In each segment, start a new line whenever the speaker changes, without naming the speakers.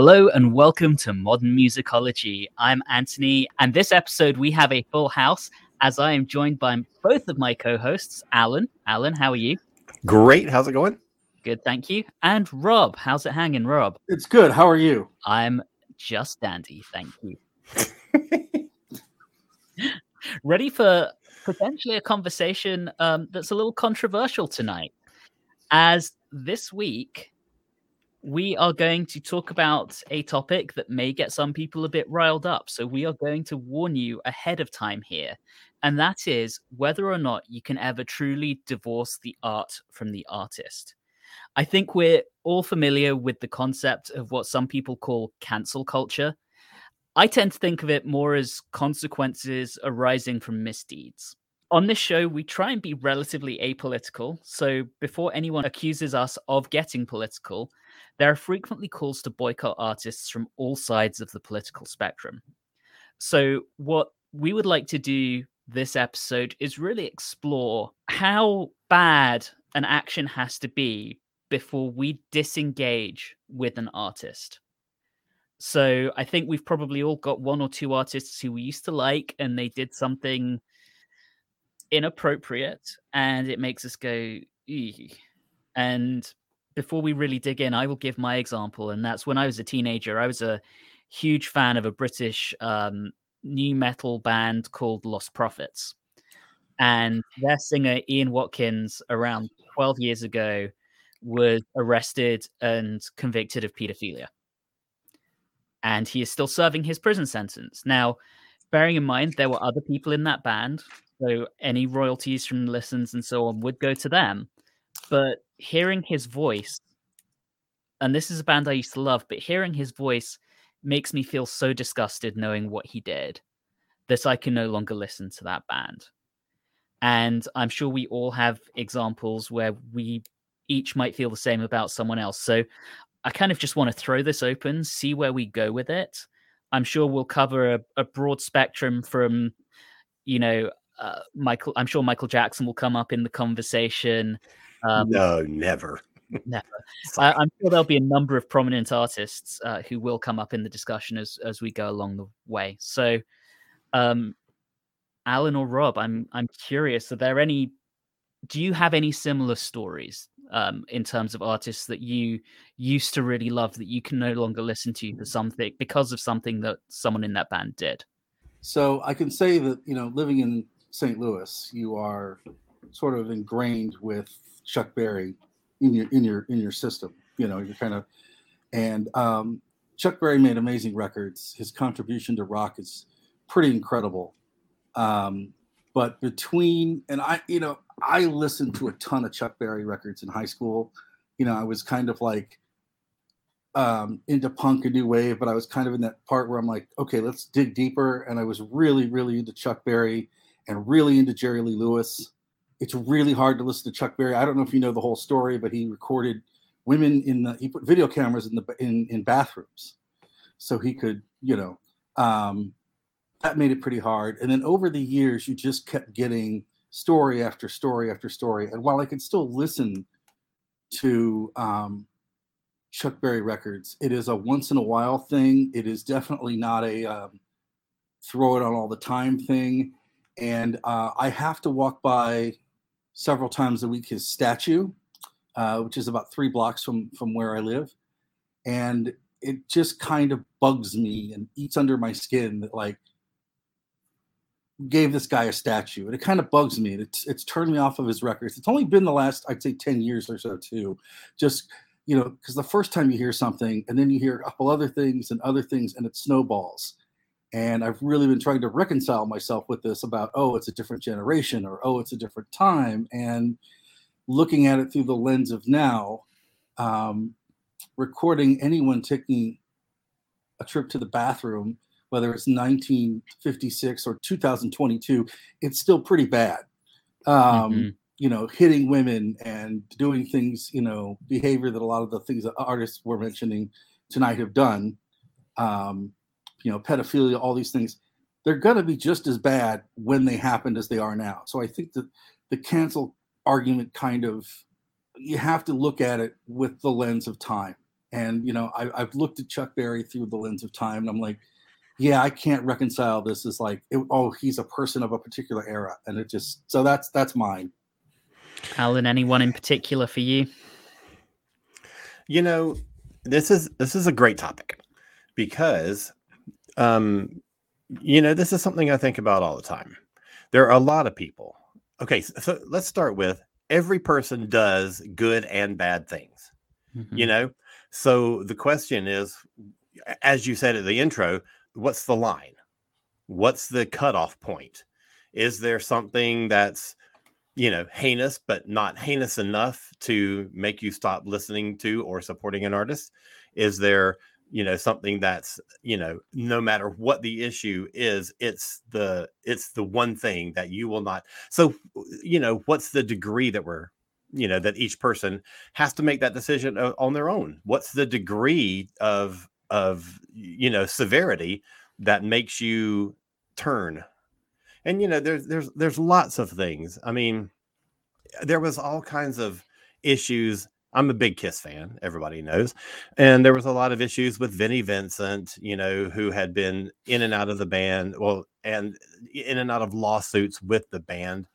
Hello and welcome to Modern Musicology. I'm Anthony, and this episode we have a full house as I am joined by both of my co hosts, Alan. Alan, how are you?
Great. How's it going?
Good, thank you. And Rob, how's it hanging, Rob?
It's good. How are you?
I'm just dandy, thank you. Ready for potentially a conversation um, that's a little controversial tonight. As this week, we are going to talk about a topic that may get some people a bit riled up. So, we are going to warn you ahead of time here. And that is whether or not you can ever truly divorce the art from the artist. I think we're all familiar with the concept of what some people call cancel culture. I tend to think of it more as consequences arising from misdeeds. On this show, we try and be relatively apolitical. So, before anyone accuses us of getting political, there are frequently calls to boycott artists from all sides of the political spectrum. So, what we would like to do this episode is really explore how bad an action has to be before we disengage with an artist. So I think we've probably all got one or two artists who we used to like and they did something inappropriate and it makes us go Eeh. and before we really dig in i will give my example and that's when i was a teenager i was a huge fan of a british um, nu metal band called Lostprophets, and their singer ian watkins around 12 years ago was arrested and convicted of pedophilia and he is still serving his prison sentence. Now bearing in mind there were other people in that band so any royalties from listens and so on would go to them. But hearing his voice, and this is a band I used to love, but hearing his voice makes me feel so disgusted knowing what he did that I can no longer listen to that band. And I'm sure we all have examples where we each might feel the same about someone else. So I kind of just want to throw this open, see where we go with it. I'm sure we'll cover a, a broad spectrum from, you know, uh, Michael. I'm sure Michael Jackson will come up in the conversation.
Um, no, never.
never. I, am sure there'll be a number of prominent artists uh, who will come up in the discussion as as we go along the way. So, um, Alan or Rob, I'm I'm curious. Are there any? Do you have any similar stories um, in terms of artists that you used to really love that you can no longer listen to for something because of something that someone in that band did?
So I can say that you know, living in St. Louis, you are sort of ingrained with Chuck Berry in your in your in your system. You know, you're kind of and um, Chuck Berry made amazing records. His contribution to rock is pretty incredible. Um, but between and I, you know, I listened to a ton of Chuck Berry records in high school. You know, I was kind of like um, into punk and new wave, but I was kind of in that part where I'm like, okay, let's dig deeper. And I was really, really into Chuck Berry and really into Jerry Lee Lewis. It's really hard to listen to Chuck Berry. I don't know if you know the whole story, but he recorded women in the he put video cameras in the in, in bathrooms, so he could you know um, that made it pretty hard. And then over the years, you just kept getting story after story after story. And while I could still listen to um, Chuck Berry records, it is a once in a while thing. It is definitely not a um, throw it on all the time thing and uh, I have to walk by several times a week his statue, uh, which is about three blocks from from where I live, and it just kind of bugs me and eats under my skin that like gave this guy a statue. And it kind of bugs me it's it's turned me off of his records. It's only been the last i'd say 10 years or so too. Just you know because the first time you hear something and then you hear a couple other things and other things and it snowballs and I've really been trying to reconcile myself with this about, oh, it's a different generation or oh, it's a different time. And looking at it through the lens of now, um, recording anyone taking a trip to the bathroom, whether it's 1956 or 2022, it's still pretty bad. Um, mm-hmm. You know, hitting women and doing things, you know, behavior that a lot of the things that artists were mentioning tonight have done. Um, you know, pedophilia, all these things, they're going to be just as bad when they happened as they are now. So I think that the cancel argument kind of you have to look at it with the lens of time. And you know, I, I've looked at Chuck Berry through the lens of time, and I'm like, yeah, I can't reconcile this as like, it, oh, he's a person of a particular era, and it just so that's that's mine.
Alan, anyone in particular for you?
You know, this is this is a great topic because um you know, this is something I think about all the time. There are a lot of people. Okay, so, let's start with every person does good and bad things. Mm-hmm. You know, so the question is, as you said at the intro, what's the line? What's the cutoff point? Is there something that's, you know, heinous, but not heinous enough to make you stop listening to or supporting an artist? Is there, you know, something that's, you know, no matter what the issue is, it's the it's the one thing that you will not. So, you know, what's the degree that we're you know that each person has to make that decision on their own what's the degree of of you know severity that makes you turn and you know there's there's there's lots of things i mean there was all kinds of issues i'm a big kiss fan everybody knows and there was a lot of issues with vinnie vincent you know who had been in and out of the band well and in and out of lawsuits with the band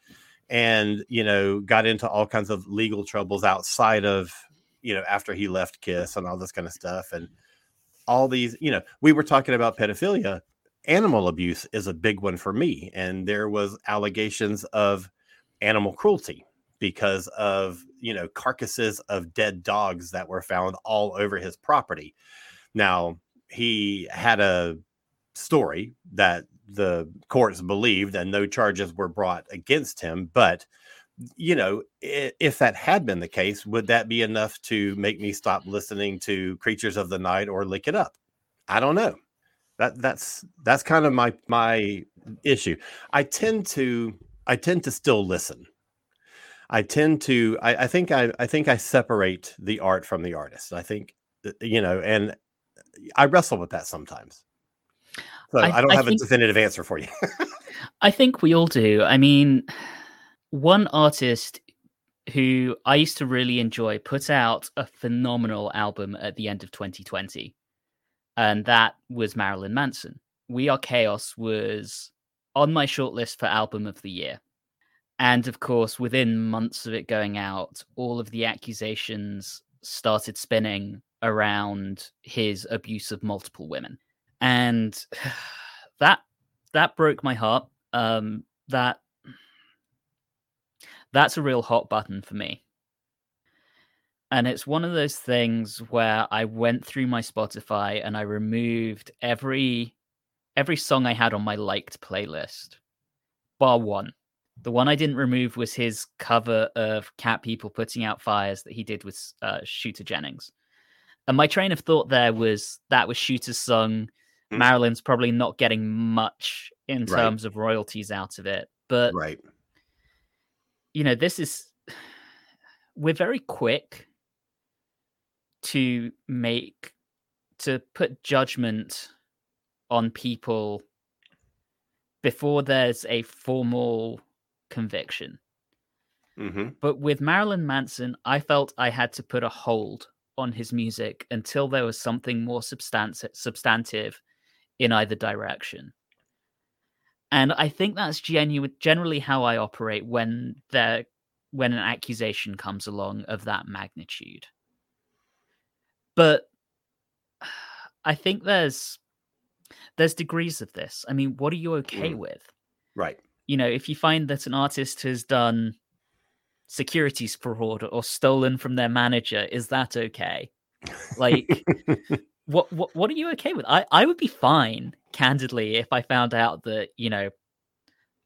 and you know got into all kinds of legal troubles outside of you know after he left kiss and all this kind of stuff and all these you know we were talking about pedophilia. Animal abuse is a big one for me and there was allegations of animal cruelty because of you know carcasses of dead dogs that were found all over his property. Now he had a story that the courts believed and no charges were brought against him but you know if that had been the case would that be enough to make me stop listening to creatures of the night or lick it up? I don't know. That that's that's kind of my my issue. I tend to i tend to still listen i tend to i, I think i i think i separate the art from the artist i think uh, you know and i wrestle with that sometimes so I, I don't I have think, a definitive answer for you.
I think we all do. I mean, one artist who I used to really enjoy put out a phenomenal album at the end of 2020, and that was Marilyn Manson. We Are Chaos was on my shortlist for album of the year. And of course, within months of it going out, all of the accusations started spinning around his abuse of multiple women and that that broke my heart. Um, that that's a real hot button for me. And it's one of those things where I went through my Spotify and I removed every every song I had on my liked playlist, bar one. The one I didn't remove was his cover of Cat People Putting Out Fires that he did with uh, Shooter Jennings. And my train of thought there was that was Shooter's song mm. Marilyn's probably not getting much in terms of royalties out of it. But
right,
you know, this is we're very quick to make to put judgment on people before there's a formal conviction.
Mm-hmm.
But with Marilyn Manson, I felt I had to put a hold on his music until there was something more substantive, substantive in either direction. And I think that's genuine, generally how I operate when there when an accusation comes along of that magnitude. But I think there's there's degrees of this. I mean, what are you okay mm. with?
Right.
You know, if you find that an artist has done securities fraud or stolen from their manager, is that okay? Like what what what are you okay with? I I would be fine, candidly, if I found out that you know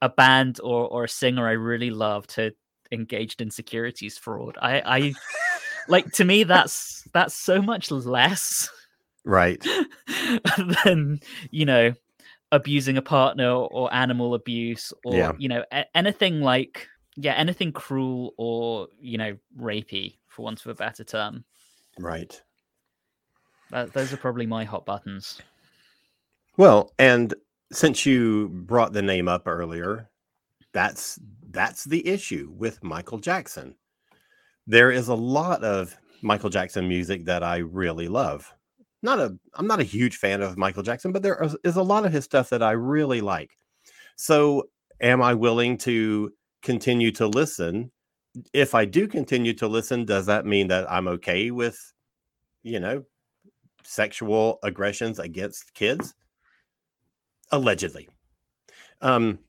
a band or or a singer I really loved had engaged in securities fraud. I I like to me that's that's so much less
right
than you know abusing a partner or animal abuse or yeah. you know a- anything like yeah anything cruel or you know rapey for want of a better term
right
that, those are probably my hot buttons.
Well, and since you brought the name up earlier, that's that's the issue with Michael Jackson. There is a lot of Michael Jackson music that I really love. Not a I'm not a huge fan of Michael Jackson, but there is a lot of his stuff that I really like. So, am I willing to continue to listen? If I do continue to listen, does that mean that I'm okay with, you know, sexual aggressions against kids? Allegedly. Um,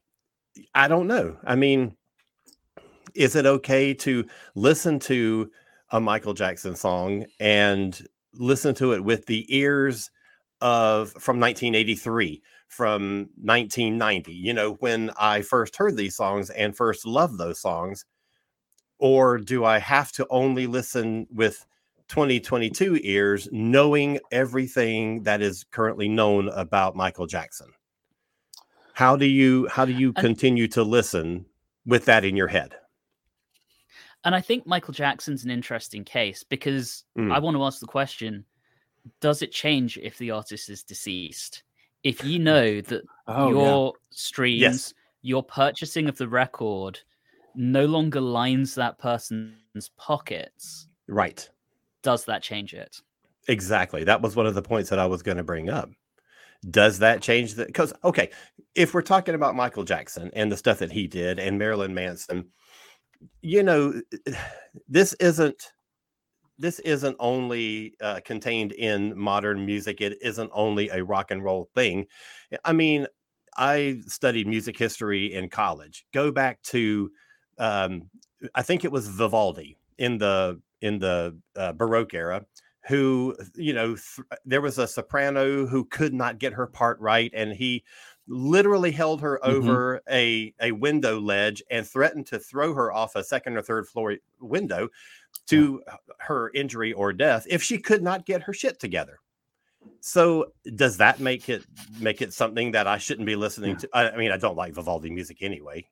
I don't know. I mean, is it okay to listen to a Michael Jackson song and listen to it with the ears of from 1983 from 1990 you know when i first heard these songs and first loved those songs or do i have to only listen with 2022 ears knowing everything that is currently known about michael jackson? How do you how do you continue to listen with that in your head
and I think Michael Jackson's an interesting case because mm. I want to ask the question Does it change if the artist is deceased? If you know that oh, your yeah. streams, yes. your purchasing of the record no longer lines that person's pockets.
Right.
Does that change it?
Exactly. That was one of the points that I was going to bring up. Does that change the because okay, if we're talking about Michael Jackson and the stuff that he did and Marilyn Manson, you know, this isn't this isn't only uh, contained in modern music. It isn't only a rock and roll thing. I mean, I studied music history in college. Go back to, um, I think it was Vivaldi in the in the uh, Baroque era, who you know th- there was a soprano who could not get her part right, and he literally held her mm-hmm. over a, a window ledge and threatened to throw her off a second or third floor window to yeah. her injury or death if she could not get her shit together. So does that make it make it something that I shouldn't be listening yeah. to? I, I mean, I don't like Vivaldi music anyway.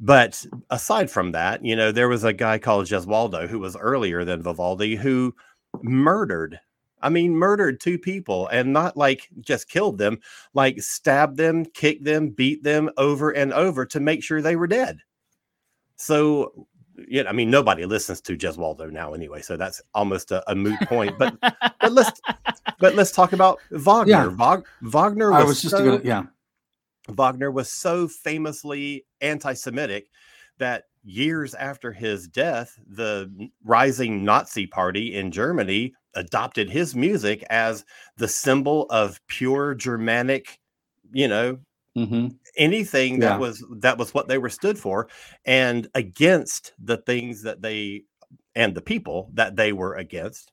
But aside from that, you know, there was a guy called Gesualdo who was earlier than Vivaldi who murdered I mean, murdered two people and not like just killed them, like stabbed them, kicked them, beat them over and over to make sure they were dead. So, yeah, I mean, nobody listens to Gesualdo now anyway, so that's almost a, a moot point. But but let's but let's talk about Wagner. Yeah. Wag, Wagner was,
I was just so, gonna, yeah.
Wagner was so famously anti-Semitic that years after his death, the rising Nazi party in Germany adopted his music as the symbol of pure Germanic, you know, mm-hmm. anything yeah. that was that was what they were stood for, and against the things that they and the people that they were against.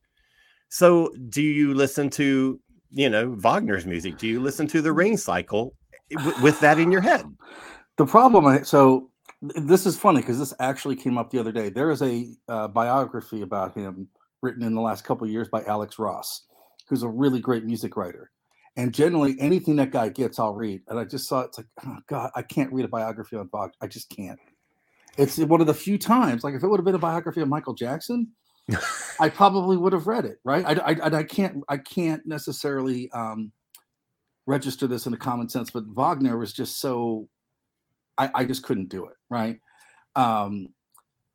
So, do you listen to you know Wagner's music? Do you listen to the mm. Ring Cycle eh, w- with that in your head?
The problem, uh, so this is funny because this actually came up the other day. There is a uh, biography about him written in the last couple years by Alex Ross, who's a really great music writer. And generally, anything that guy gets, I'll read. And I just saw it's like, oh God, I can't read a biography on Bach. I just can't. It's one of the few times, like if it would have been a biography of Michael Jackson, I probably would have read it, right? I, I, I can't, I can't necessarily um, register this in a common sense, but Wagner was just so, I, I just couldn't do it, right? Um,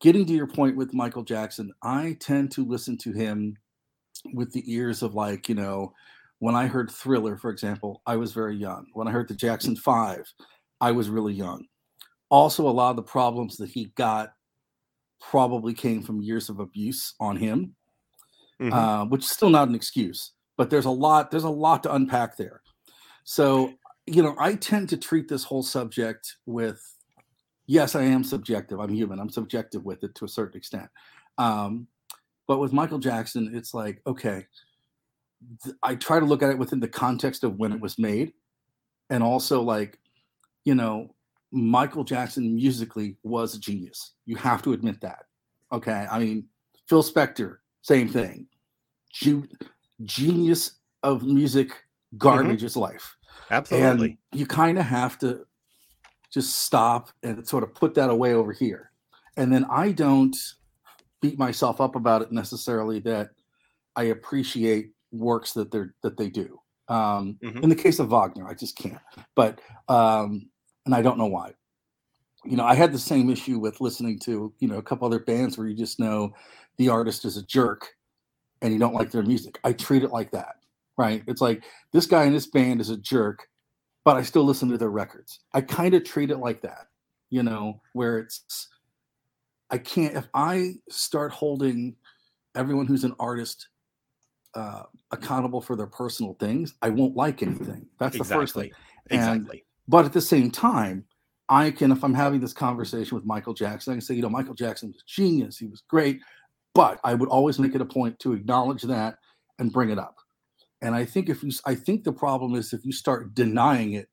getting to your point with Michael Jackson, I tend to listen to him with the ears of like, you know, when I heard Thriller, for example, I was very young. When I heard the Jackson Five, I was really young. Also, a lot of the problems that he got probably came from years of abuse on him, mm-hmm. uh, which is still not an excuse. But there's a lot. There's a lot to unpack there. So, you know, I tend to treat this whole subject with yes, I am subjective. I'm human. I'm subjective with it to a certain extent. Um, but with Michael Jackson, it's like, okay, th- I try to look at it within the context of when it was made. And also, like, you know, Michael Jackson musically was a genius. You have to admit that. Okay. I mean, Phil Spector, same thing. genius of music, mm-hmm. garbage mm-hmm. is life.
Absolutely.
And you kind of have to just stop and sort of put that away over here. And then I don't beat myself up about it necessarily that I appreciate works that they're that they do. Um, mm-hmm. In the case of Wagner, I just can't. But um, and I don't know why. You know, I had the same issue with listening to you know a couple other bands where you just know the artist is a jerk, and you don't like their music. I treat it like that, right? It's like this guy in this band is a jerk, but I still listen to their records. I kind of treat it like that, you know, where it's I can't if I start holding everyone who's an artist uh, accountable for their personal things, I won't like anything. That's the first thing. And,
exactly.
But at the same time, I can, if I'm having this conversation with Michael Jackson, I can say, you know, Michael Jackson was a genius. He was great. But I would always make it a point to acknowledge that and bring it up. And I think if you, I think the problem is if you start denying it,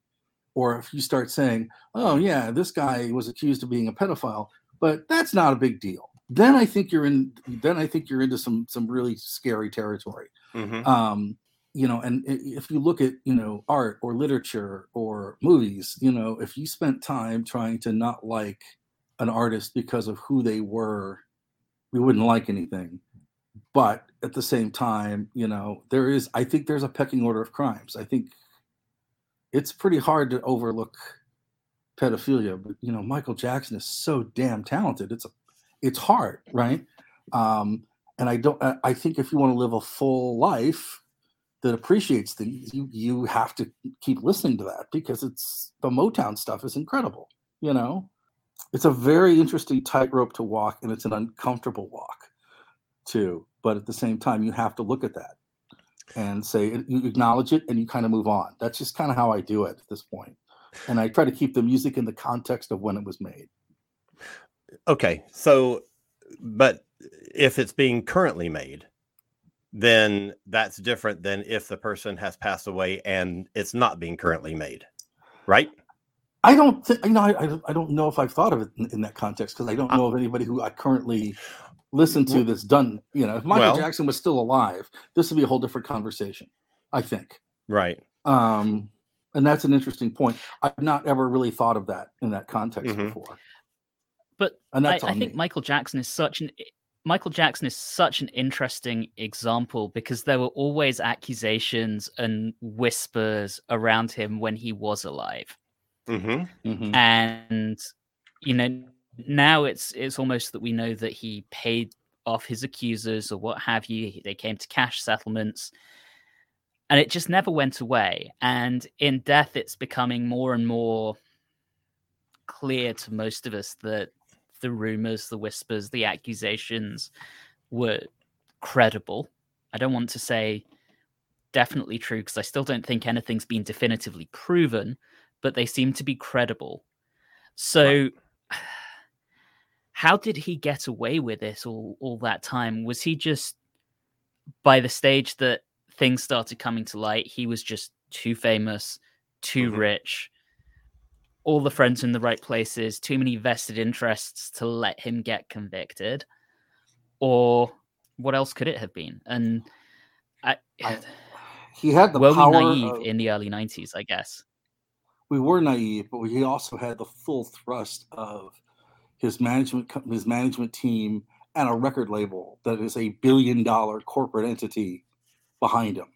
or if you start saying, oh, yeah, this guy was accused of being a pedophile, but that's not a big deal. Then I think you're in. Then I think you're into some some really scary territory.
Mhm.
Um, you know, and if you look at you know art or literature or movies, you know, if you spent time trying to not like an artist because of who they were, we wouldn't like anything. But at the same time, you know, there is. I think there's a pecking order of crimes. I think it's pretty hard to overlook pedophilia, but you know, Michael Jackson is so damn talented. It's a, it's hard, right? Um, and I don't. I- think if you want to live a full life that appreciates things, you you have to keep listening to that because it's the Motown stuff is incredible. You know, it's a very interesting tightrope to walk, and it's an uncomfortable walk, too. But at the same time, you have to look at that and say you acknowledge it, and you kind of move on. That's just kind of how I do it at this point and I try to keep the music in the context of when it was made.
Okay. So, but if it's being currently made, then that's different than if the person has passed away and it's not being currently made, right?
I don't think you know. I, I, don't know if I've thought of it in, in that context because I don't
Uh,
know of anybody who I currently listen to this done. You know, if Michael
Well-
Jackson was still alive, this would be a whole different conversation. I think,
Right.
um, and that's an interesting point. I've not ever really thought of that in that context
Mhm.
before.
But
And
I,
that's
I
on
think
me.
Michael Jackson is such an Michael Jackson is such an interesting example because there were always accusations and whispers around him when he was alive.
Mm-hmm.
Mhm.
and you know now it's it's almost that we know that he paid off his accusers or what have you. They came to cash settlements. And it just never went away. And in death it's becoming more and more clear to most of us that the rumors the whispers the accusations were credible. I don't want to say definitely true because i still don't think anything's been definitively proven but they seem to be credible. So, how did he get away with it all, all that time? Was he just, by the stage that things started coming to light, he was just too famous, too
Mhm.
rich, all the friends in the right places, too many vested interests to let him get convicted? Or what else could it have been? And I,
I- He had the
were we
power.
naive
of-
in the early 90s, I guess?
we were naive, but he also had the full thrust of his management his management team and a record label that is a billion dollar corporate entity behind him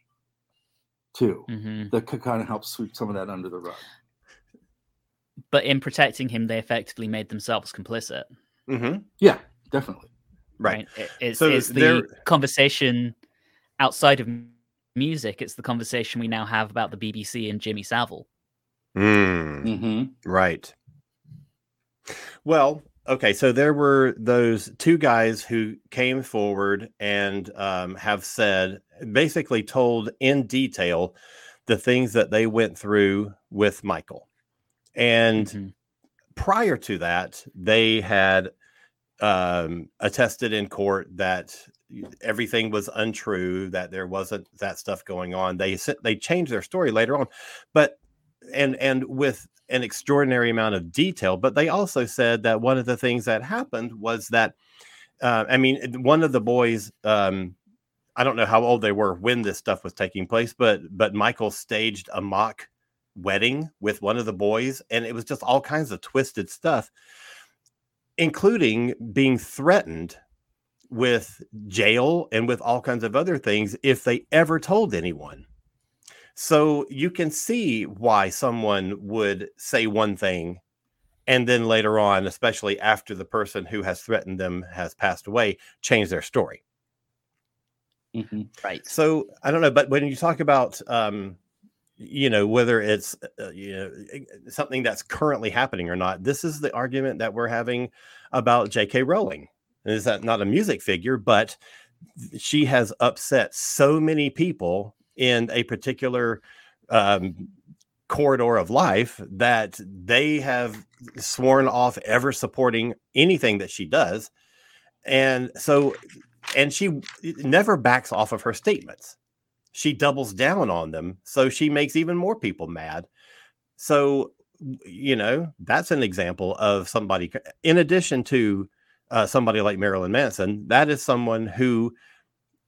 too
hmm
that could kind of help sweep some of that under the rug
but in protecting him, they effectively made themselves complicit.
Mm-hmm.
yeah definitely
Right.
It- It's,
So
it's the
there-
conversation outside of music. It's the conversation we now have about the BBC and Jimmy Savile.
Mm.
mm-hmm.
Right. Well, okay. So there were those two guys who came forward and um, have said, basically told in detail the things that they went through with Michael. And
Mhm.
prior to that, they had um, attested in court that everything was untrue, that there wasn't that stuff going on. They said they changed their story later on, but and and with an extraordinary amount of detail. But they also said that one of the things that happened was that uh, I mean, one of the boys. Um, I don't know how old they were when this stuff was taking place, but but Michael staged a mock wedding with one of the boys, and it was just all kinds of twisted stuff, including being threatened with jail and with all kinds of other things if they ever told anyone. So you can see why someone would say one thing and then later on, especially after the person who has threatened them has passed away, change their story.
Mhm.
Right.
So I don't know, but when you talk about, um, you know, whether it's uh, you know something that's currently happening or not, this is the argument that we're having about J.K. Rowling. Is that not a music figure, but she has upset so many people in a particular um, corridor of life that they have sworn off ever supporting anything that she does. And so, and she never backs off of her statements. She doubles down on them. So she makes even more people mad. So, you know, that's an example of somebody, in addition to uh, somebody like Marilyn Manson, that is someone who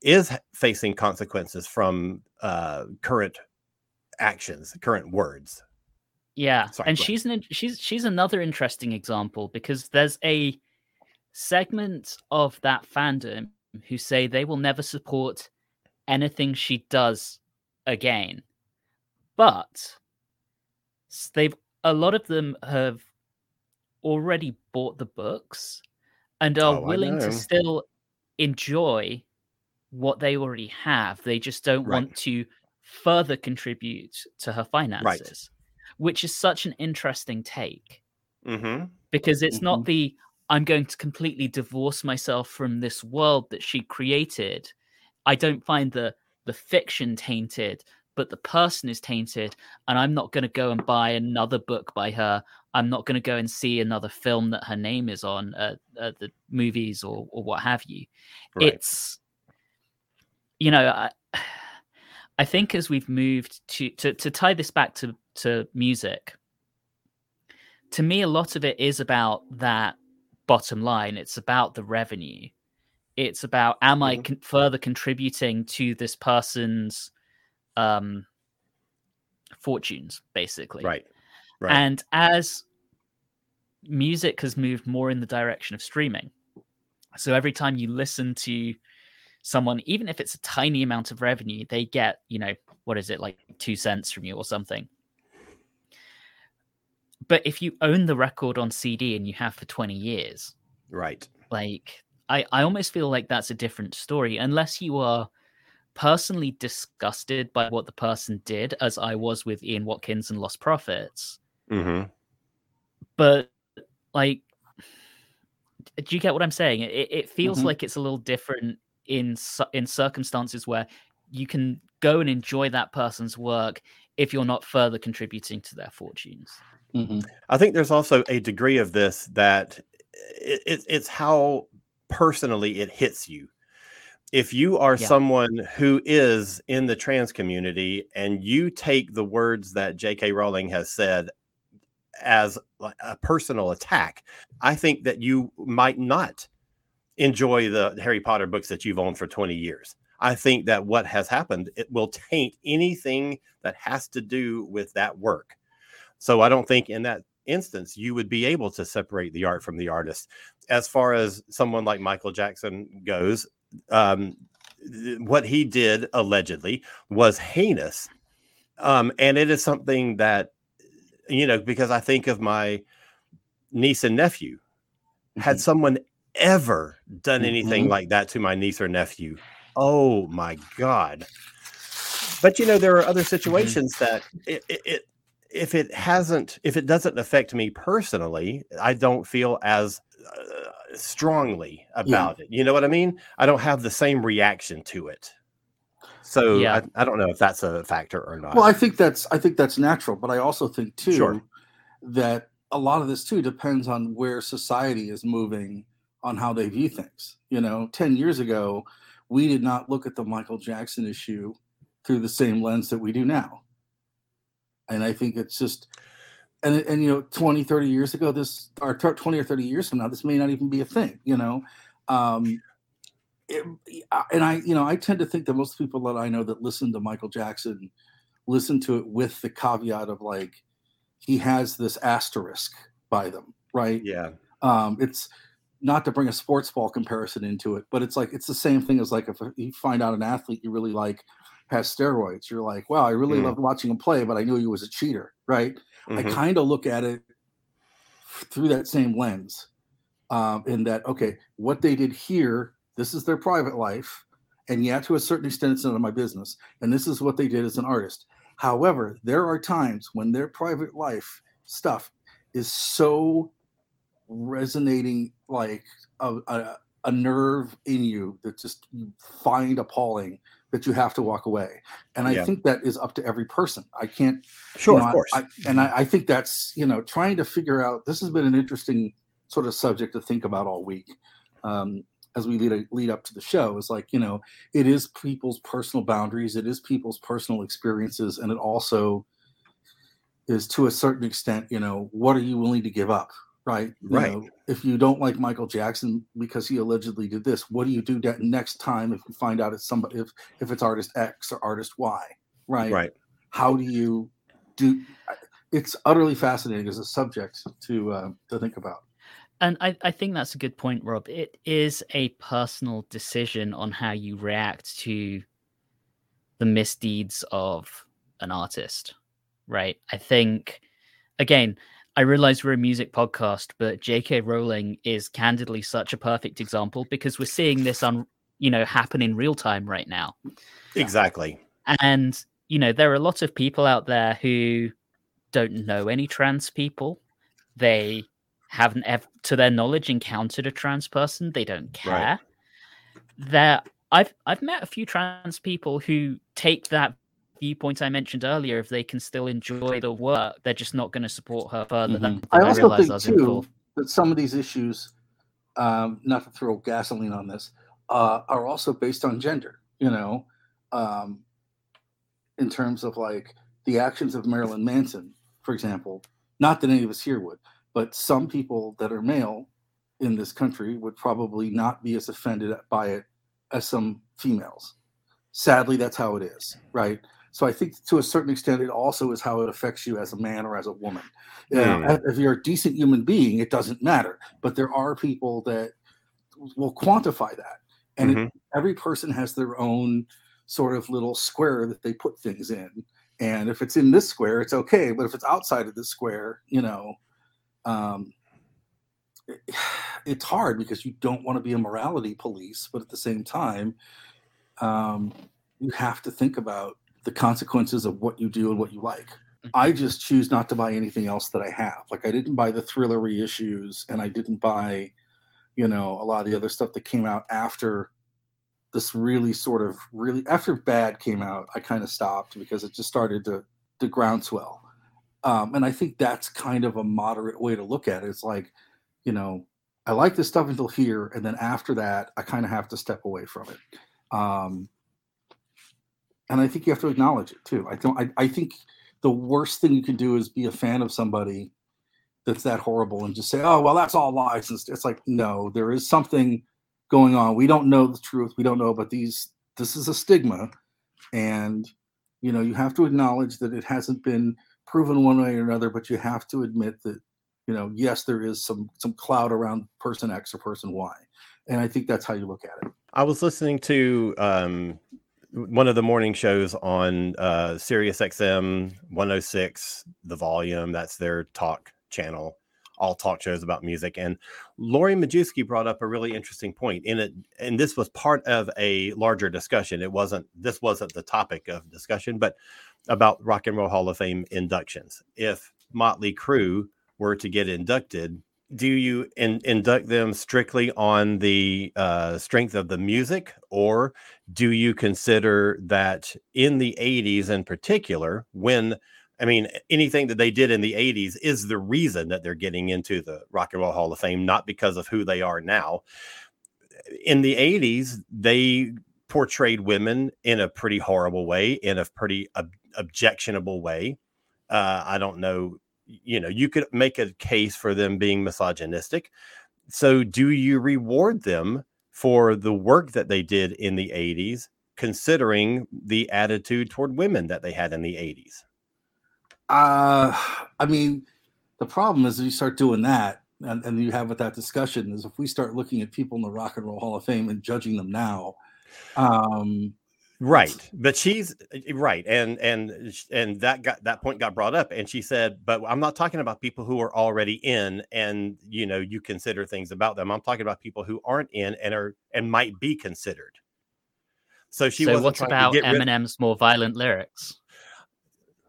is facing consequences from uh, current actions, current words.
Yeah,
Sorry,
and she's an she's she's another interesting example because there's a segment of that fandom who say they will never support anything she does again. But they've a lot of them have already bought the books and are
Oh,
willing to still enjoy what they already have. They just don't
Right.
want to further contribute to her finances, which is such an interesting take
Mm-hmm.
because it's
Mhm.
not the I'm going to completely divorce myself from this world that she created. I don't find the the fiction tainted, but the person is tainted, and I'm not going to go and buy another book by her. I'm not going to go and see another film that her name is on at, at the movies or or what have you.
Right.
It's you know I, I think as we've moved to to to tie this back to to music to me a lot of it is about that bottom line it's about the revenue it's about am i
Mhm.
con- further contributing to this person's um fortunes basically
right. Right.
and as music has moved more in the direction of streaming, so every time you listen to someone, even if it's a tiny amount of revenue, they get, you know, what is it, like two cents from you or something. But if you own the record on CD and you have for 20 years,
right.
like I, I almost feel like that's a different story unless you are personally disgusted by what the person did as i was with ian watkins and Lostprophets
Mm-hmm.
but like do you get what i'm saying it, it feels
Mhm.
like it's a little different in in circumstances where you can go and enjoy that person's work if you're not further contributing to their fortunes
Mhm.
I think there's also a degree of this that it, it, it's how personally it hits you. If you are
Yeah.
someone who is in the trans community and you take the words that J.K. Rowling has said as a personal attack, I think that you might not enjoy the Harry Potter books that you've owned for 20 years. I think that what has happened, it will taint anything that has to do with that work. So I don't think in that instance you would be able to separate the art from the artist. As far as someone like Michael Jackson goes, um, what he did allegedly was heinous. Um, and it is something that, you know, because I think of my niece and nephew. Had
Mhm.
someone ever done anything
Mhm.
like that to my niece or nephew, oh my God. But, you know, there are other situations that it, it, it if it hasn't if it doesn't affect me personally i don't feel as uh, strongly about it you know what i mean i don't have the same reaction to it so
Yeah.
I, I don't know if that's a factor or not
Well, I think that's I think that's natural, but I also think too
Sure.
that a lot of this too depends on where society is moving on how they view things. You know, 10 years ago, we did not look at the Michael Jackson issue through the same lens that we do now. And I think it's just and and you know 20 30 years ago this or 20 or 30 years from now this may not even be a thing, you know. Um it, and I, you know, I tend to think that most people that I know that listen to Michael Jackson listen to it with the caveat of like he has this asterisk by them, right?
yeah
Um, it's not to bring a sports ball comparison into it, but it's like it's the same thing as like if you find out an athlete you really like has steroids, you're like, wow, I really
Mm.
loved watching him play, but I knew he was a cheater, right? I
Mhm.
kind of look at it through that same lens. Um, in that, okay, what they did here, this is their private life, And yeah, to a certain extent, it's none of my business. And this is what they did as an artist. However, there are times when their private life stuff is so resonating like a, a, a nerve in you that just you find appalling that you have to walk away. And I
Yeah.
think that is up to every person. I can't
Sure,
you know,
of course.
I, and I, I think that's you know trying to figure out. This has been an interesting sort of subject to think about all week um, as we lead a, lead up to the show. Is like you know it is people's personal boundaries, it is people's personal experiences, and it also is to a certain extent. You know what are you willing to give up? Right, You
Right.
know, if you don't like Michael Jackson because he allegedly did this, what do you do that next time if you find out it's somebody if if it's artist X or artist Y? Right
right.
how do you do it's utterly fascinating as a subject to uh, to think about
And I, I think that's a good point, Rob. It is a personal decision on how you react to the misdeeds of an artist, right? I think, again, I realize we're a music podcast, but J.K. Rowling is candidly such a perfect example because we're seeing this on, you know, happen in real time right now.
Exactly.
And, you know, there are a lot of people out there who don't know any trans people. They haven't, ever, to their knowledge, encountered a trans person. They don't care. There, I've I've met a few trans people who take that viewpoint I mentioned earlier. If they can still enjoy the work, they're just not going to support her further.
Mm-hmm. i also
realized
think
was
too
full.
that some of these issues um, not to throw gasoline on this uh, are also based on gender you know um, in terms of like the actions of marilyn manson for example not that any of us here would but some people that are male in this country would probably not be as offended by it as some females sadly that's how it is right so i think to a certain extent it also is how it affects you as a man or as a woman you know,
Hmm.
if you're a decent human being it doesn't matter but there are people that will quantify that and it,
Mhm.
every person has their own sort of little square that they put things in and if it's in this square it's okay but if it's outside of this square you know um, it- it's hard because you don't want to be a morality police but at the same time um, you have to think about the consequences of what you do and what you like. I just choose not to buy anything else that i have. Like i didn't buy the thriller reissues and i didn't buy you know a lot of the other stuff that came out after this really sort of really after bad came out i kind of stopped because it just started to to groundswell. Um, and i think that's kind of a moderate way to look at it. It's like you know i like this stuff until here and then after that i kind of have to step away from it. Um, and i think you have to acknowledge it too. I don't I, I think the worst thing you can do is be a fan of somebody that's that horrible and just say oh well that's all lies. It's like no there is something going on. We don't know the truth. We don't know but these this is a stigma. And you know you have to acknowledge that it hasn't been proven one way or another but you have to admit that you know yes there is some some cloud around person x or person y. And i think that's how you look at it.
I was listening to um, one of the morning shows on uh, Sirius XM 106, the volume. That's their talk channel, all talk shows about music. And Lori Majewski brought up a really interesting point in it. And this was part of a larger discussion. It wasn't, this wasn't the topic of discussion, but about Rock and Roll Hall of Fame inductions. If Motley Crue were to get inducted, do you in, induct them strictly on the uh, strength of the music, or do you consider that in the 80s in particular, when I mean, anything that they did in the 80s is the reason that they're getting into the Rock and Roll Hall of Fame, not because of who they are now. In the 80s, they portrayed women in a pretty horrible way, in a pretty ob- objectionable way. Uh, I don't know you know you could make a case for them being misogynistic so do you reward them for the work that they did in the 80s considering the attitude toward women that they had in the 80s
uh i mean the problem is if you start doing that and, and you have with that discussion is if we start looking at people in the rock and roll hall of fame and judging them now um
right but she's right and and and that got that point got brought up and she said but i'm not talking about people who are already in and you know you consider things about them i'm talking about people who aren't in and are and might be considered So she
so
wasn't
what
trying to
about
get rid-
Eminem's more violent lyrics?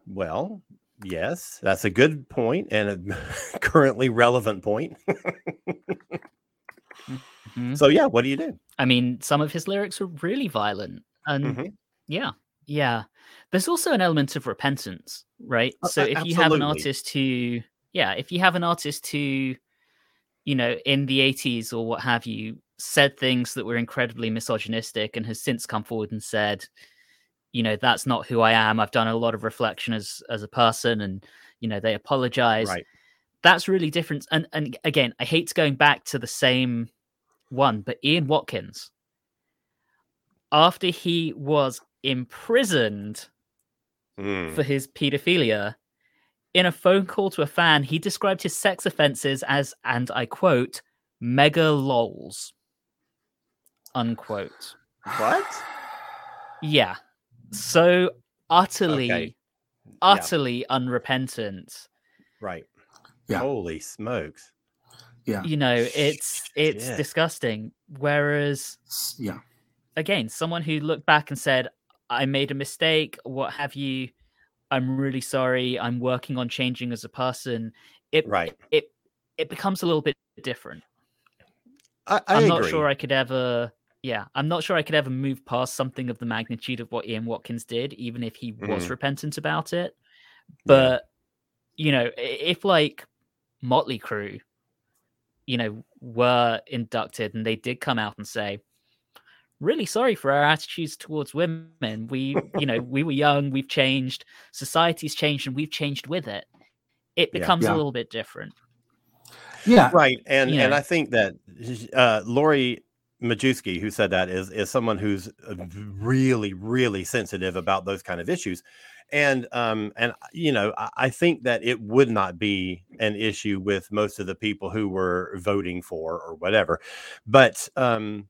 Well, yes, that's a good point and a currently relevant point.
Mhm.
so yeah, what do you do?
I mean, some of his lyrics are really violent, and
Mhm.
yeah, yeah. There's also an element of repentance, right?
Uh,
So if you have an artist who, yeah, if you have an artist who, you know, in the 80s or what have you, said things that were incredibly misogynistic and has since come forward and said, you know, that's not who I am. I've done a lot of reflection as as a person, and you know, they apologize.
Right.
That's really different. And and again, I hate going back to the same one, but Ian Watkins, after he was imprisoned
Mm.
for his pedophilia, in a phone call to a fan, he described his sex offenses as, and I quote, mega lols. Unquote.
What?
Yeah. So utterly,
Okay. Yeah,
utterly unrepentant.
right.
Yeah.
Holy smokes.
Yeah.
You know, it's it's
Shit.
disgusting. Whereas
Yeah.
Again, someone who looked back and said, I made a mistake, what have you, I'm really sorry, I'm working on changing as a person, it
Right.
it it becomes a little bit different.
I, I
I'm
agree.
not sure I could ever yeah, I'm not sure I could ever move past something of the magnitude of what Ian Watkins did, even if he was
Mhm.
repentant about it.
Yeah.
But you know, if like Motley Crue, you know, were inducted and they did come out and say, really sorry for our attitudes towards women. We, you know, we were young, we've changed, society's changed, and we've changed with it. It becomes
Yeah.
a little bit different.
Yeah.
right and
you
and
know.
i think that uh lori majewski who said that is is someone who's uh, really really sensitive about those kind of issues and um and you know I, I think that it would not be an issue with most of the people who were voting for or whatever but um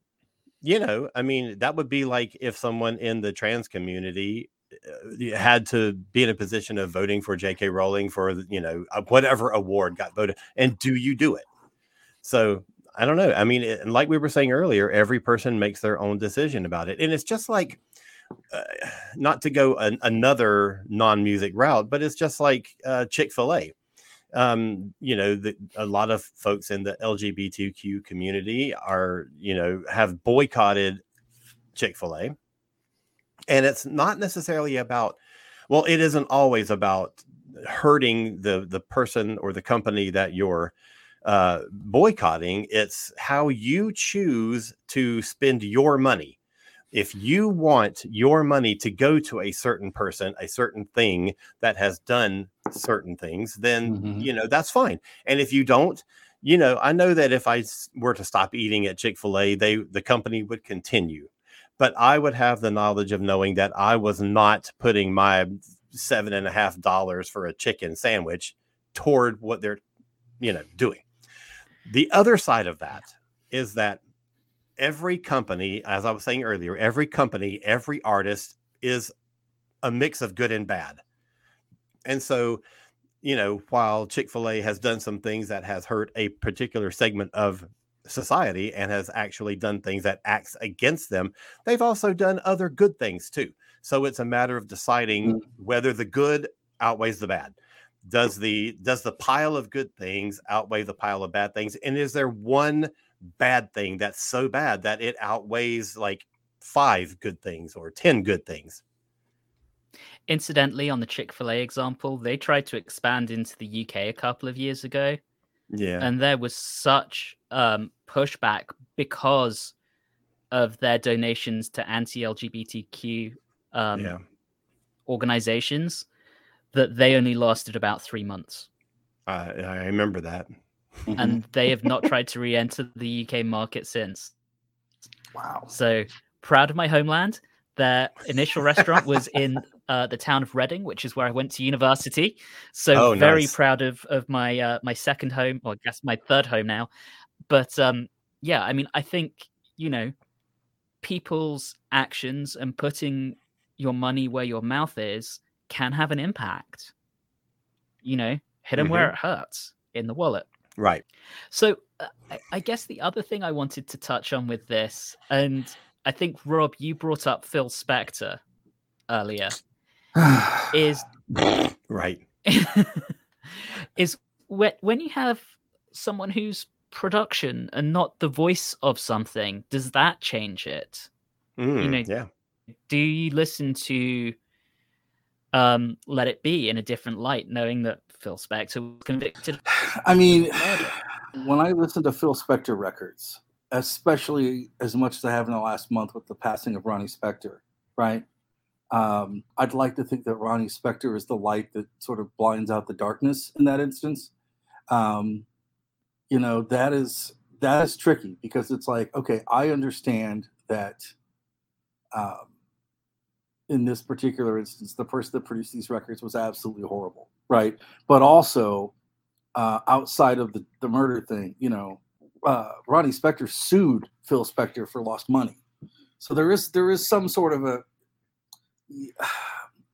you know i mean that would be like if someone in the trans community uh, had to be in a position of voting for J.K. Rowling for you know uh, whatever award got voted, and do you do it? So I don't know. I mean, it, like we were saying earlier, every person makes their own decision about it, and it's just like uh, not to go an, another non-music route, but it's just like uh, Chick Fil A. Um, you know, the, a lot of folks in the LGBTQ community are, you know, have boycotted Chick Fil A and it's not necessarily about well it isn't always about hurting the the person or the company that you're uh, boycotting. It's how you choose to spend your money if you want your money to go to a certain person a certain thing that has done certain things then
Mhm.
you know that's fine and if you don't you know i know that if I were to stop eating at chick-fil-a they the company would continue but I would have the knowledge of knowing that I was not putting my seven and a half dollars for a chicken sandwich toward what they're, you know, doing. The other side of that is that every company, as I was saying earlier, every company, every artist is a mix of good and bad. And so, you know, while Chick-fil-A has done some things that has hurt a particular segment of society and has actually done things that acts against them they've also done other good things too. So it's a matter of deciding mm. whether the good outweighs the bad. Does the does the pile of good things outweigh the pile of bad things? And is there one bad thing that's so bad that it outweighs like five good things or 10 good things.
Incidentally, on the Chick fil A example, they tried to expand into the UK a couple of years ago.
yeah.
and there was such um, pushback because of their donations to anti-LGBTQ um,
yeah.
organizations that they only lasted about three months,
I, I remember that
Mhm.
and they have not tried to re-enter the UK market since.
wow.
So proud of my homeland. Their initial restaurant was in uh, the town of Reading, which is where I went to university. So
Oh,
very
nice.
proud of of my uh, my second home, or I guess my third home now. But um, yeah, I mean, I think you know, people's actions and putting your money where your mouth is can have an impact. You know, hit them where it hurts in the wallet.
Right
So uh, I, I guess the other thing I wanted to touch on with this, and I think Rob, you brought up Phil Spector earlier. is
right
is when when you have someone who's production and not the voice of something, does that change it?
Mm,
you know,
yeah.
Do you listen to um, Let It Be in a different light, knowing that Phil Spector was convicted?
I mean, when I listen to Phil Spector records, especially as much as I have in the last month with the passing of Ronnie Spector, right? Um, I'd like to think that Ronnie Spector is the light that sort of blinds out the darkness in that instance. Um, you know, that is that is tricky because it's like, okay, I understand that um, in this particular instance, the person that produced these records was absolutely horrible, right? But also, uh, outside of the, the murder thing, you know, uh, Ronnie Spector sued Phil Spector for lost money. So there is there is some sort of a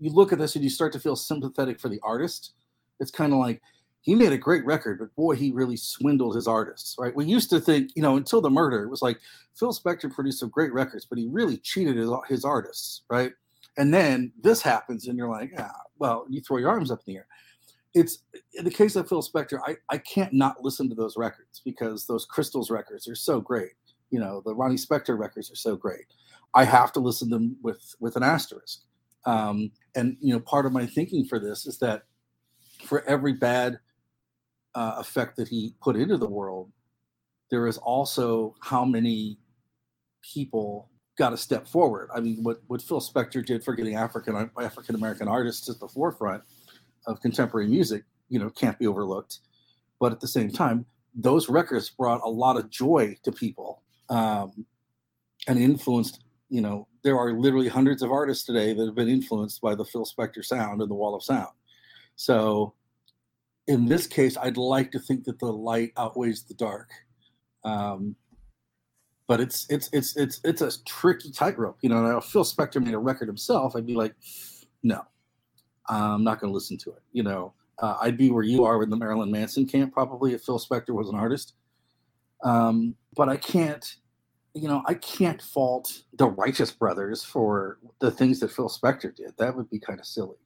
you look at this and you start to feel sympathetic for the artist. It's kind of like he made a great record, but boy, he really swindled his artists, right? We used to think, you know, until the murder, it was like Phil Spector produced some great records, but he really cheated his, his artists, right? And then this happens, and you're like, ah, well, you throw your arms up in the air. It's in the case of Phil Spector, I, I can't not listen to those records because those Crystals records are so great. You know, the Ronnie Spector records are so great. I have to listen to them with with an asterisk. Um, and you know, part of my thinking for this is that for every bad uh, effect that he put into the world, there is also how many people got to step forward. I mean, what what Phil Spector did for getting African African American artists at the forefront of contemporary music, you know, can't be overlooked. But at the same time, those records brought a lot of joy to people um, and influenced. You know, there are literally hundreds of artists today that have been influenced by the Phil Spector sound and the Wall of Sound. So in this case, I'd like to think that the light outweighs the dark. Um, but it's it's it's it's it's a tricky tightrope. You know, if Phil Spector made a record himself, I'd be like, no, I'm not going to listen to it. You know, uh, I'd be where you are in the Marilyn Manson camp, probably if Phil Spector was an artist. Um, but I can't, you know, I can't fault the Righteous Brothers for the things that Phil Spector did. That would be kind of silly.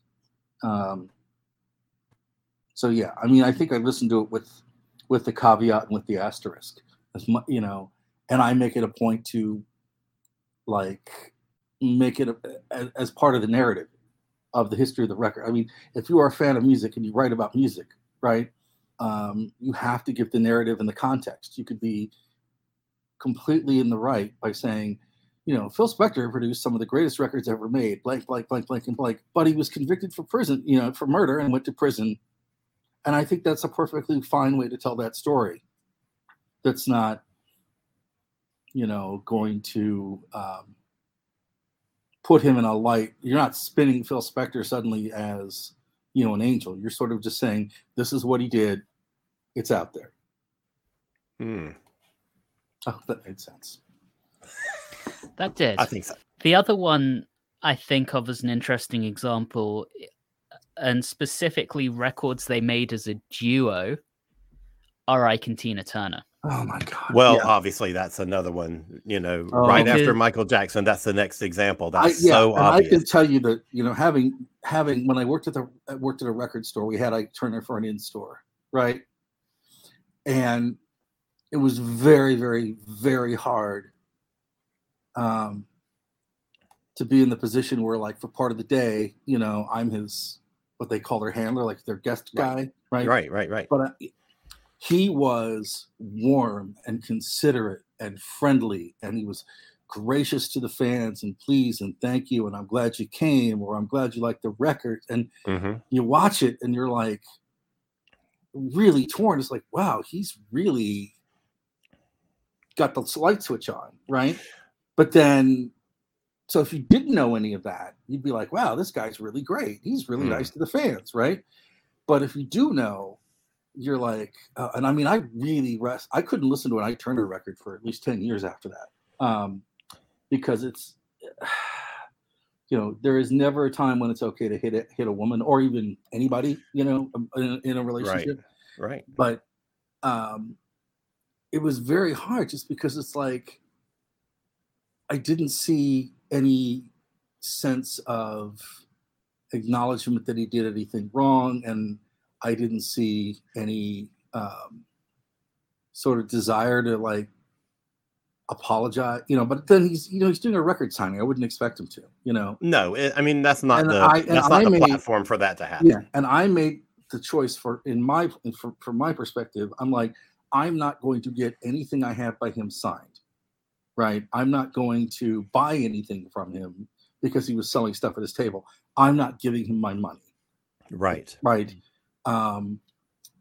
Um, so yeah, I mean, I think I listened to it with with the caveat and with the asterisk, as much, you know, and I make it a point to like make it a, as, as part of the narrative of the history of the record. I mean, if you are a fan of music and you write about music, right, um, you have to give the narrative and the context. You could be completely in the right by saying, you know, Phil Spector produced some of the greatest records ever made, blank, blank, blank, blank, and blank, but he was convicted for prison, you know, for murder and went to prison and I think that's a perfectly fine way to tell that story. That's not, you know, going to um, put him in a light. You're not spinning Phil Spector suddenly as, you know, an angel. You're sort of just saying, this is what he did. It's out there.
Hmm.
Oh, that made sense.
That did.
I think so.
The other one I think of as an interesting example and specifically records they made as a duo are Ike and Tina Turner.
Oh my god!
Well,
yeah.
obviously that's another one. You know,
Oh.
right
Because-
after Michael Jackson, that's the next example.
I,
That's
yeah,
so
and I can tell you that you know having having when I worked at the I worked at a record store, we had Ike Turner for an in store, right? And it was very, very, very hard um, to be in the position where, like, for part of the day, you know, I'm his what they call their handler, like their guest guy, right?
right, right, right.
but he was warm and considerate and friendly and he was gracious to the fans and please and thank you and i'm glad you came or i'm glad you like the record. And
hmm
you watch it and you're like really torn. It's like wow he's really got the light switch on right? But then so if you didn't know any of that you'd be like wow this guy's really great. He's really
Hmm.
nice to the fans right? But if you do know you're like uh, and i mean i really rest i couldn't listen to an ike turner record for at least 10 years after that um because it's you know there is never a time when it's okay to hit it hit a woman or even anybody you know um, in, in a relationship
Right.
but um it was very hard just because it's like I didn't see any sense of acknowledgement that he did anything wrong, and I didn't see any um, sort of desire to like apologize, you know. But then he's, you know, he's doing a record signing. I wouldn't expect him to, you know.
No, it, I mean that's not
And
the
I-
that's
I
not the
made-
platform for that to happen.
Yeah, and I made the choice for in my from, from my perspective. I'm like, I'm not going to get anything I have by him signed, right? I'm not going to buy anything from him because he was selling stuff at his table. I'm not giving him my money,
Right.
right? Um,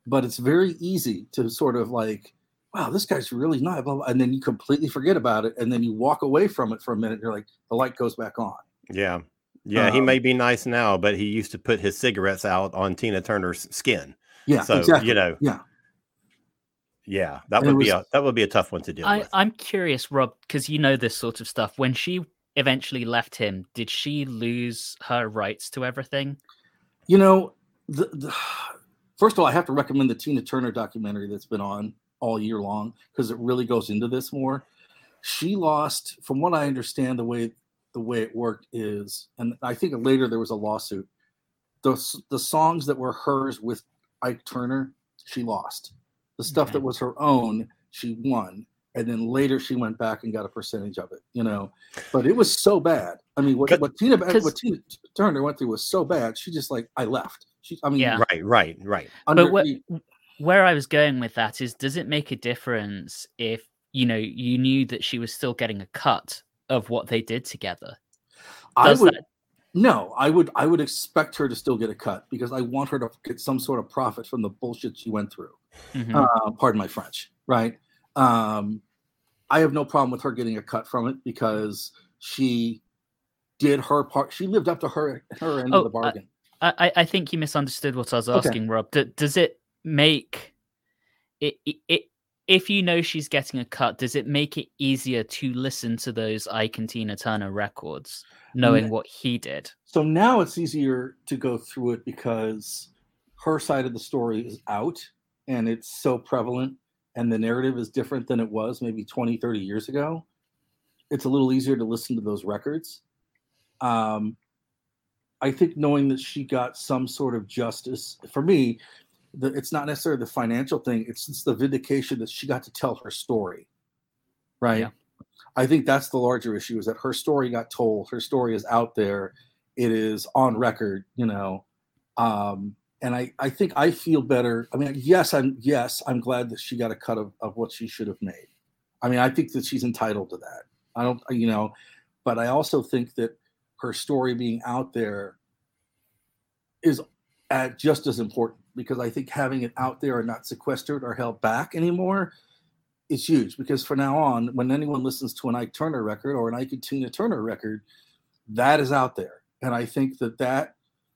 but it's very easy to sort of like, wow, this guy's really not, blah, blah, and then you completely forget about it, and then you walk away from it for a minute. And you're like, the light goes back on.
Yeah. Yeah, he
Um,
may be nice now, but he used to put his cigarettes out on Tina Turner's skin.
Yeah,
So, you know,
yeah.
Yeah, that
And it
would be a that would be a tough one to deal
I,
with.
I'm curious, Rob, because you know this sort of stuff. When she eventually left him, did she lose her rights to everything?
You know, the, the first of all, I have to recommend the Tina Turner documentary that's been on all year long because it really goes into this more. She lost, from what I understand, the way the way it worked is, and I think later there was a lawsuit. The the songs that were hers with Ike Turner, she lost. The stuff that was her own, she won. And then later she went back and got a percentage of it, you know. But it was so bad. I mean, what, what Tina what Tina Turner went through was so bad. She just like I left. She, I mean,
Yeah.
Right, right, right.
under,
but what, where I was going with that is, does it make a difference if you know you knew that she was still getting a cut of what they did together?
I would
that-
no, I would I would expect her to still get a cut because I want her to get some sort of profit from the bullshit she went through.
Mhm.
Uh, pardon my French, right? Um, I have no problem with her getting a cut from it because she did her part. She lived up to her her end
Oh,
of the
uh,
bargain.
I, I- think you misunderstood what I was
Okay.
asking, Rob. D- does it make it, it, it if you know she's getting a cut? Does it make it easier to listen to those Ike and Tina Turner records, knowing what he did?
So now it's easier to go through it because her side of the story is out and it's so prevalent and the narrative is different than it was maybe 20, 30 years ago. It's a little easier to listen to those records. Um, I think knowing that she got some sort of justice for me, the, it's not necessarily the financial thing, it's just the vindication that she got to tell her story. Right.
Yeah.
I think that's the larger issue is that her story got told, her story is out there, it is on record, you know. Um, and I, I think I feel better. I mean, yes, I'm yes, I'm glad that she got a cut of, of what she should have made. I mean, I think that she's entitled to that. I don't, you know, but I also think that her story being out there is just as important because I think having it out there and not sequestered or held back anymore is huge. Because from now on, when anyone listens to an Ike Turner record or an Ike and Tina Turner record, that is out there, and I think that that,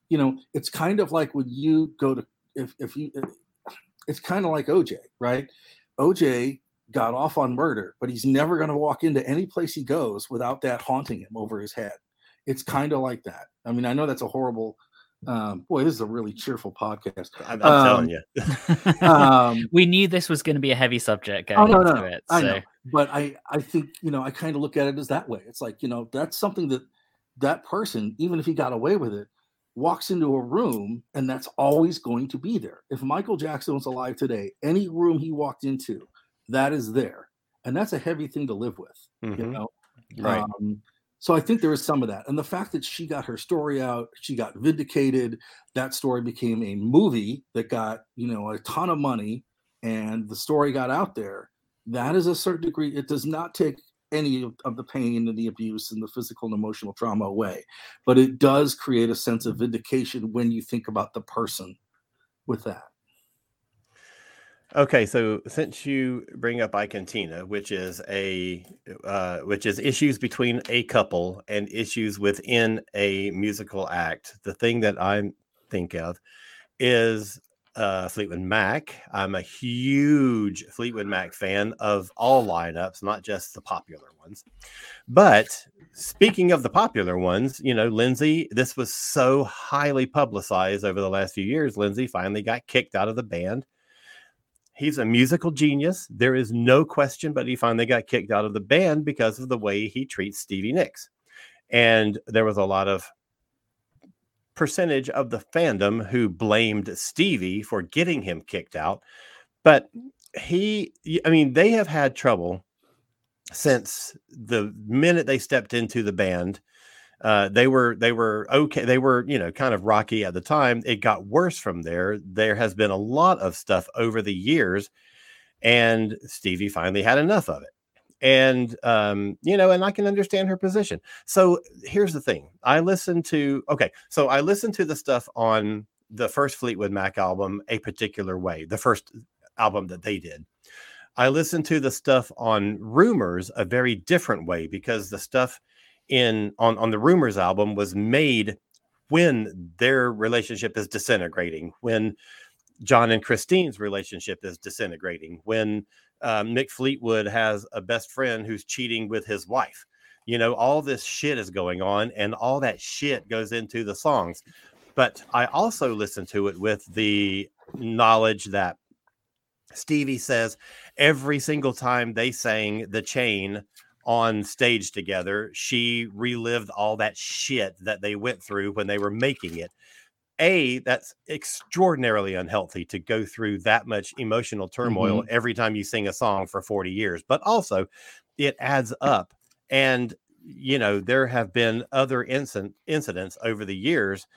you know, it's kind of like when you go to if if you, it's kind of like OJ, right? OJ got off on murder, but he's never going to walk into any place he goes without that haunting him over his head. It's kind of like that. I mean, I know that's a horrible. Um, boy, this is a really cheerful podcast.
I'm, I'm
Um,
telling you.
Um,
we knew this was going to be a heavy subject
oh
going
no,
into
no, no.
it.
I know, but I, I think you know, I kind of look at it as that way. It's like you know, that's something that that person, even if he got away with it, walks into a room and that's always going to be there. If Michael Jackson was alive today, any room he walked into, that is there, and that's a heavy thing to live with. You
Mhm,
know,
Right.
um, so I think there is some of that, and the fact that she got her story out, she got vindicated. That story became a movie that got you know a ton of money, and the story got out there. That is a certain degree. It does not take any of, the pain and the abuse and the physical and emotional trauma away, but it does create a sense of vindication when you think about the person with that.
Okay, so since you bring up Ike and Tina, which is a uh, which is issues between a couple and issues within a musical act, the thing that I think of is uh, Fleetwood Mac. I'm a huge Fleetwood Mac fan of all lineups, not just the popular ones. But speaking of the popular ones, you know, Lindsay, this was so highly publicized over the last few years. Lindsay finally got kicked out of the band he's a musical genius. There is no question, but he finally got kicked out of the band because of the way he treats Stevie Nicks. And there was a lot of percentage of the fandom who blamed Stevie for getting him kicked out. But he, I mean, they have had trouble since the minute they stepped into the band. Uh, they were they were okay. They were you know kind of rocky at the time. It got worse from there. There has been a lot of stuff over the years, and Stevie finally had enough of it and um, you know, and I can understand her position. So here's the thing: I listened to okay, so I listened to the stuff on the first Fleetwood Mac album a particular way, the first album that they did. I listened to the stuff on Rumors a very different way because the stuff in on on the Rumors album was made when their relationship is disintegrating, when John and Christine's relationship is disintegrating, when um, Mick Fleetwood has a best friend who's cheating with his wife. You know, all this shit is going on, and all that shit goes into the songs. But I also listen to it with the knowledge that Stevie says every single time they sang The Chain on stage together, she relived all that shit that they went through when they were making it a that's extraordinarily unhealthy to go through that much emotional turmoil mm-hmm. every time you sing a song for 40 years but also it adds up and you know there have been other incident, incidents over the years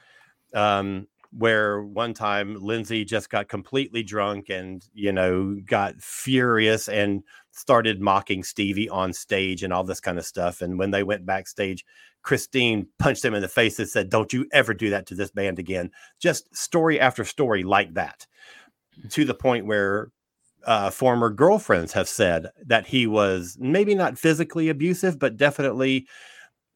um, where one time lindsay just got completely drunk and you know got furious and started mocking stevie on stage and all this kind of stuff and when they went backstage Christine punched him in the face and said, Don't you ever do that to this band again. Just story after story like that, to the point where uh, former girlfriends have said that he was maybe not physically abusive, but definitely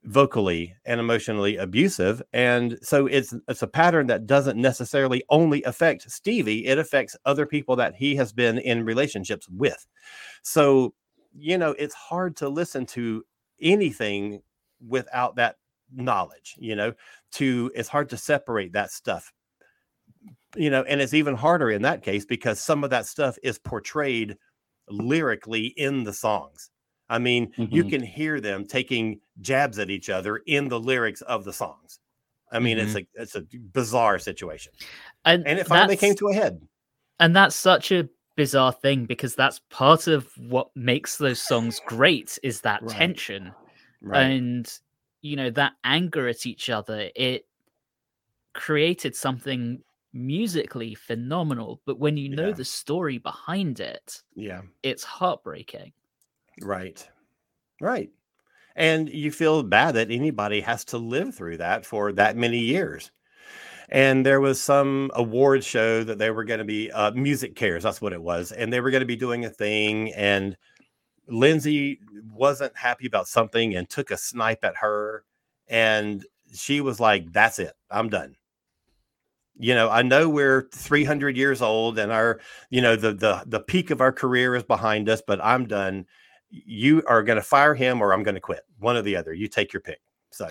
vocally and emotionally abusive. And so it's it's a pattern that doesn't necessarily only affect Stevie, it affects other people that he has been in relationships with. So, you know, it's hard to listen to anything without that knowledge you know to it's hard to separate that stuff you know and it's even harder in that case because some of that stuff is portrayed lyrically in the songs i mean mm-hmm. you can hear them taking jabs at each other in the lyrics of the songs i mean mm-hmm. it's a it's a bizarre situation and, and it finally came to a head
and that's such a bizarre thing because that's part of what makes those songs great is that right. tension right. and you know that anger at each other it created something musically phenomenal but when you know yeah. the story behind it
yeah
it's heartbreaking
right right and you feel bad that anybody has to live through that for that many years and there was some award show that they were going to be uh, MusiCares that's what it was and they were going to be doing a thing and Lindsay wasn't happy about something and took a snipe at her. And she was like, That's it. I'm done. You know, I know we're 300 years old and our, you know, the the the peak of our career is behind us, but I'm done. You are going to fire him or I'm going to quit. One or the other. You take your pick. So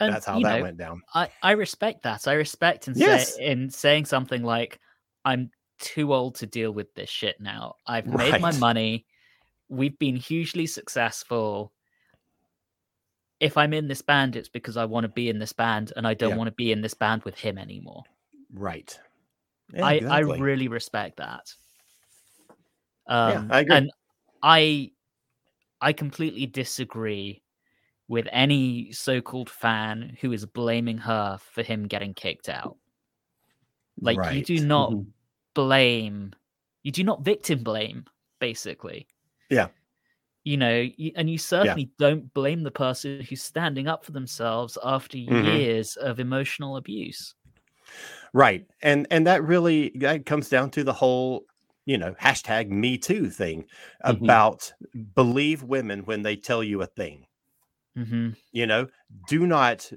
and, that's how that know, went down.
I I respect that. I respect in yes. say, in saying something like I'm too old to deal with this shit now. I've made right. my money we've been hugely successful. If I'm in this band, it's because I want to be in this band and I don't yeah. want to be in this band with him anymore.
Right.
Yeah, I. I really respect that.
Um, yeah, I agree.
And I, I completely disagree with any so-called fan who is blaming her for him getting kicked out. Like right. you do not mm-hmm. blame, you do not victim blame, basically.
Yeah.
You know, and you certainly yeah. don't blame the person who's standing up for themselves after mm-hmm. years of emotional abuse.
Right. And and that really that comes down to the whole you know hashtag me too thing mm-hmm. about believe women when they tell you a thing
mm-hmm.
you know do not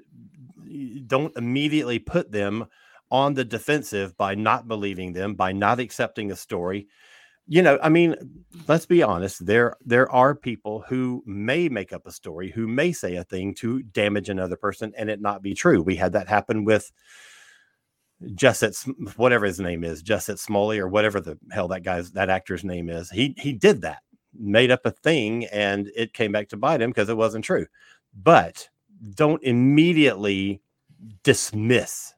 don't immediately put them on the defensive by not believing them by not accepting a story you know i mean let's be honest there there are people who may make up a story who may say a thing to damage another person and it not be true we had that happen with Jussit, whatever his name is, Jussit Smoley or whatever the hell that guy's that actor's name is. He he did that, made up a thing, and it came back to bite him because it wasn't true. But don't immediately dismiss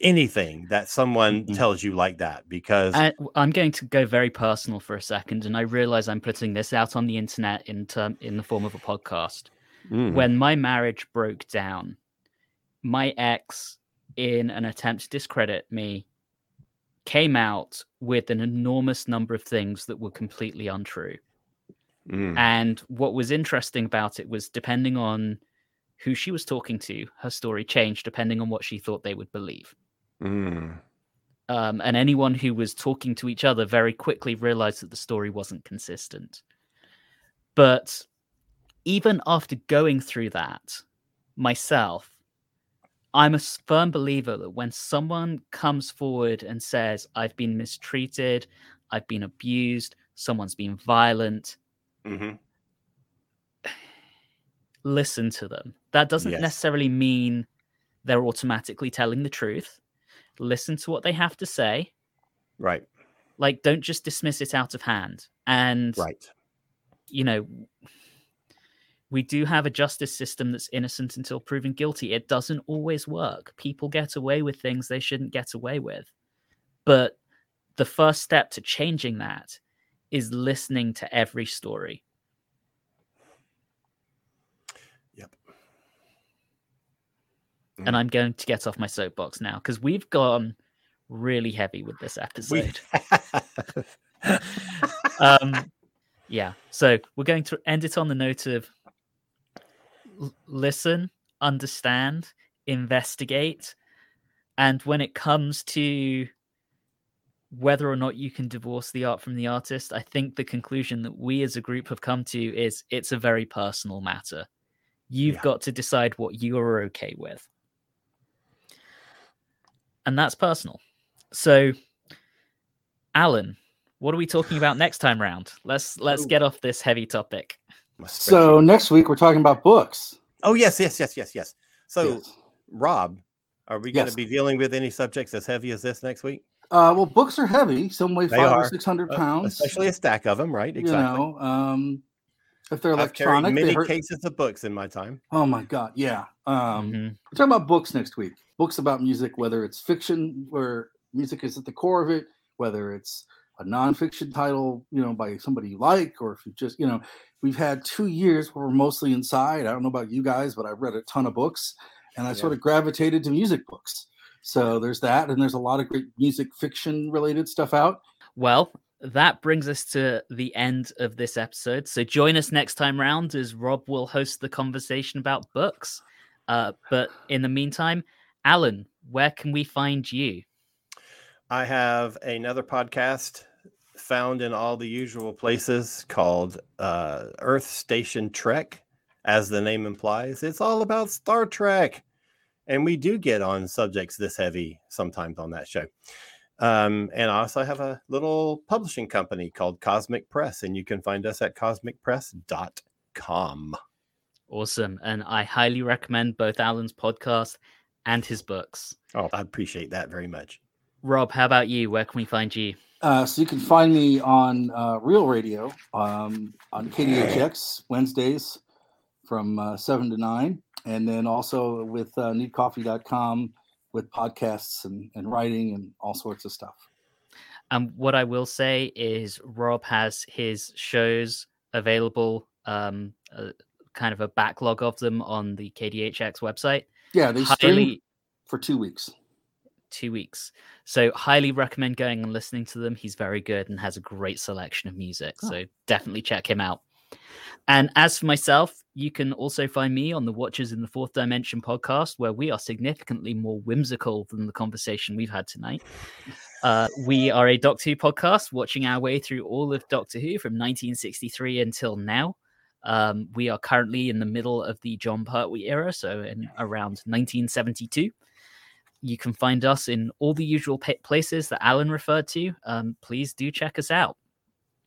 anything that someone
Mm-hmm.
tells you like that because
I, I'm going to go very personal for a second, and I realize I'm putting this out on the internet in term in the form of a podcast.
Mm,
When my marriage broke down, my ex, in an attempt to discredit me, came out with an enormous number of things that were completely untrue.
mm,
And what was interesting about it was depending on who she was talking to, her story changed depending on what she thought they would believe.
mm.
Um, and anyone who was talking to each other very quickly realized that the story wasn't consistent. But even after going through that myself, I'm a firm believer that when someone comes forward and says, I've been mistreated, I've been abused, someone's been violent,
mhm.
listen to them. That doesn't
Yes.
necessarily mean they're automatically telling the truth. Listen to what they have to say.
Right,
Like, don't just dismiss it out of hand. And,
right.
you know, we do have a justice system that's innocent until proven guilty. It doesn't always work. People get away with things they shouldn't get away with. But the first step to changing that is listening to every story.
Yep.
And I'm going to get off my soapbox now because we've gone really heavy with this episode. um, yeah. So we're going to end it on the note of listen, understand, investigate, and when it comes to whether or not you can divorce the art from the artist, I think the conclusion that we as a group have come to is it's a very personal matter. You've
Yeah.
got to decide what you are okay with. And that's personal. So, Alan, what are we talking about next time round? Let's let's
Ooh.
get off this heavy topic.
My
So next week we're talking about books.
oh yes, yes, yes, yes, yes. So
Yes.
Rob, are we going
Yes.
to be dealing with any subjects as heavy as this next week?
Uh, well, books are heavy. Some weigh
They
five or
are,
six hundred
Uh,
pounds.
especially a stack of them, right? Exactly.
You know, um, if they're
I've carried
electronic, they
many
hurt.
cases of books in my time.
Oh my god, yeah. Um,
Mhm.
We're talking about books next week. Books about music, whether it's fiction where music is at the core of it, whether it's a nonfiction title, you know, by somebody you like, or if you just, you know, we've had two years where we're mostly inside. I don't know about you guys, but I've read a ton of books and I
Yeah.
sort of gravitated to music books. So there's that, and there's a lot of great music fiction related stuff out.
Well, that brings us to the end of this episode. So join us next time round as Rob will host the conversation about books. Uh, but in the meantime, Alan, where can we find you?
I have another podcast found in all the usual places called uh, Earth Station Trek. As the name implies, it's all about Star Trek. And we do get on subjects this heavy sometimes on that show. Um, and I also have a little publishing company called Cosmic Press, and you can find us at cosmicpress.com.
Awesome. And I highly recommend both Alan's podcast and his books.
Oh, I appreciate that very much.
Rob, how about you? Where can we find you?
Uh, so you can find me on uh, Real Radio um, on KDHX Wednesdays from uh, 7 to 9. And then also with uh, needcoffee.com with podcasts and, and writing and all sorts of stuff.
And what I will say is Rob has his shows available, um, uh, kind of a backlog of them on the KDHX website.
Yeah, they stream
Highly
for two weeks.
Two weeks. So highly recommend going and listening to them. He's very good and has a great selection of music.
Oh.
So definitely check him out. And as for myself, you can also find me on the Watchers in the Fourth Dimension podcast, where we are significantly more whimsical than the conversation we've had tonight. Uh, we are a Doctor Who podcast, watching our way through all of Doctor Who from 1963 until now. Um, we are currently in the middle of the Jon Pertwee era, so in around 1972 you can find us in all the usual places that Alan referred to. Um, please do check us out.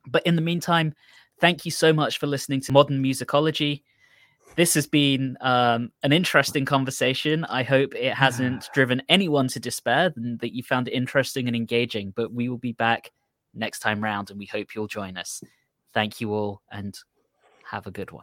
But in the meantime, thank you so much for listening to Modern Musicology. this has been um, an interesting conversation. I hope it hasn't driven anyone to despair and that you found it interesting and engaging. But we will be back next time round and we hope you'll join us. Thank you all and have a good one.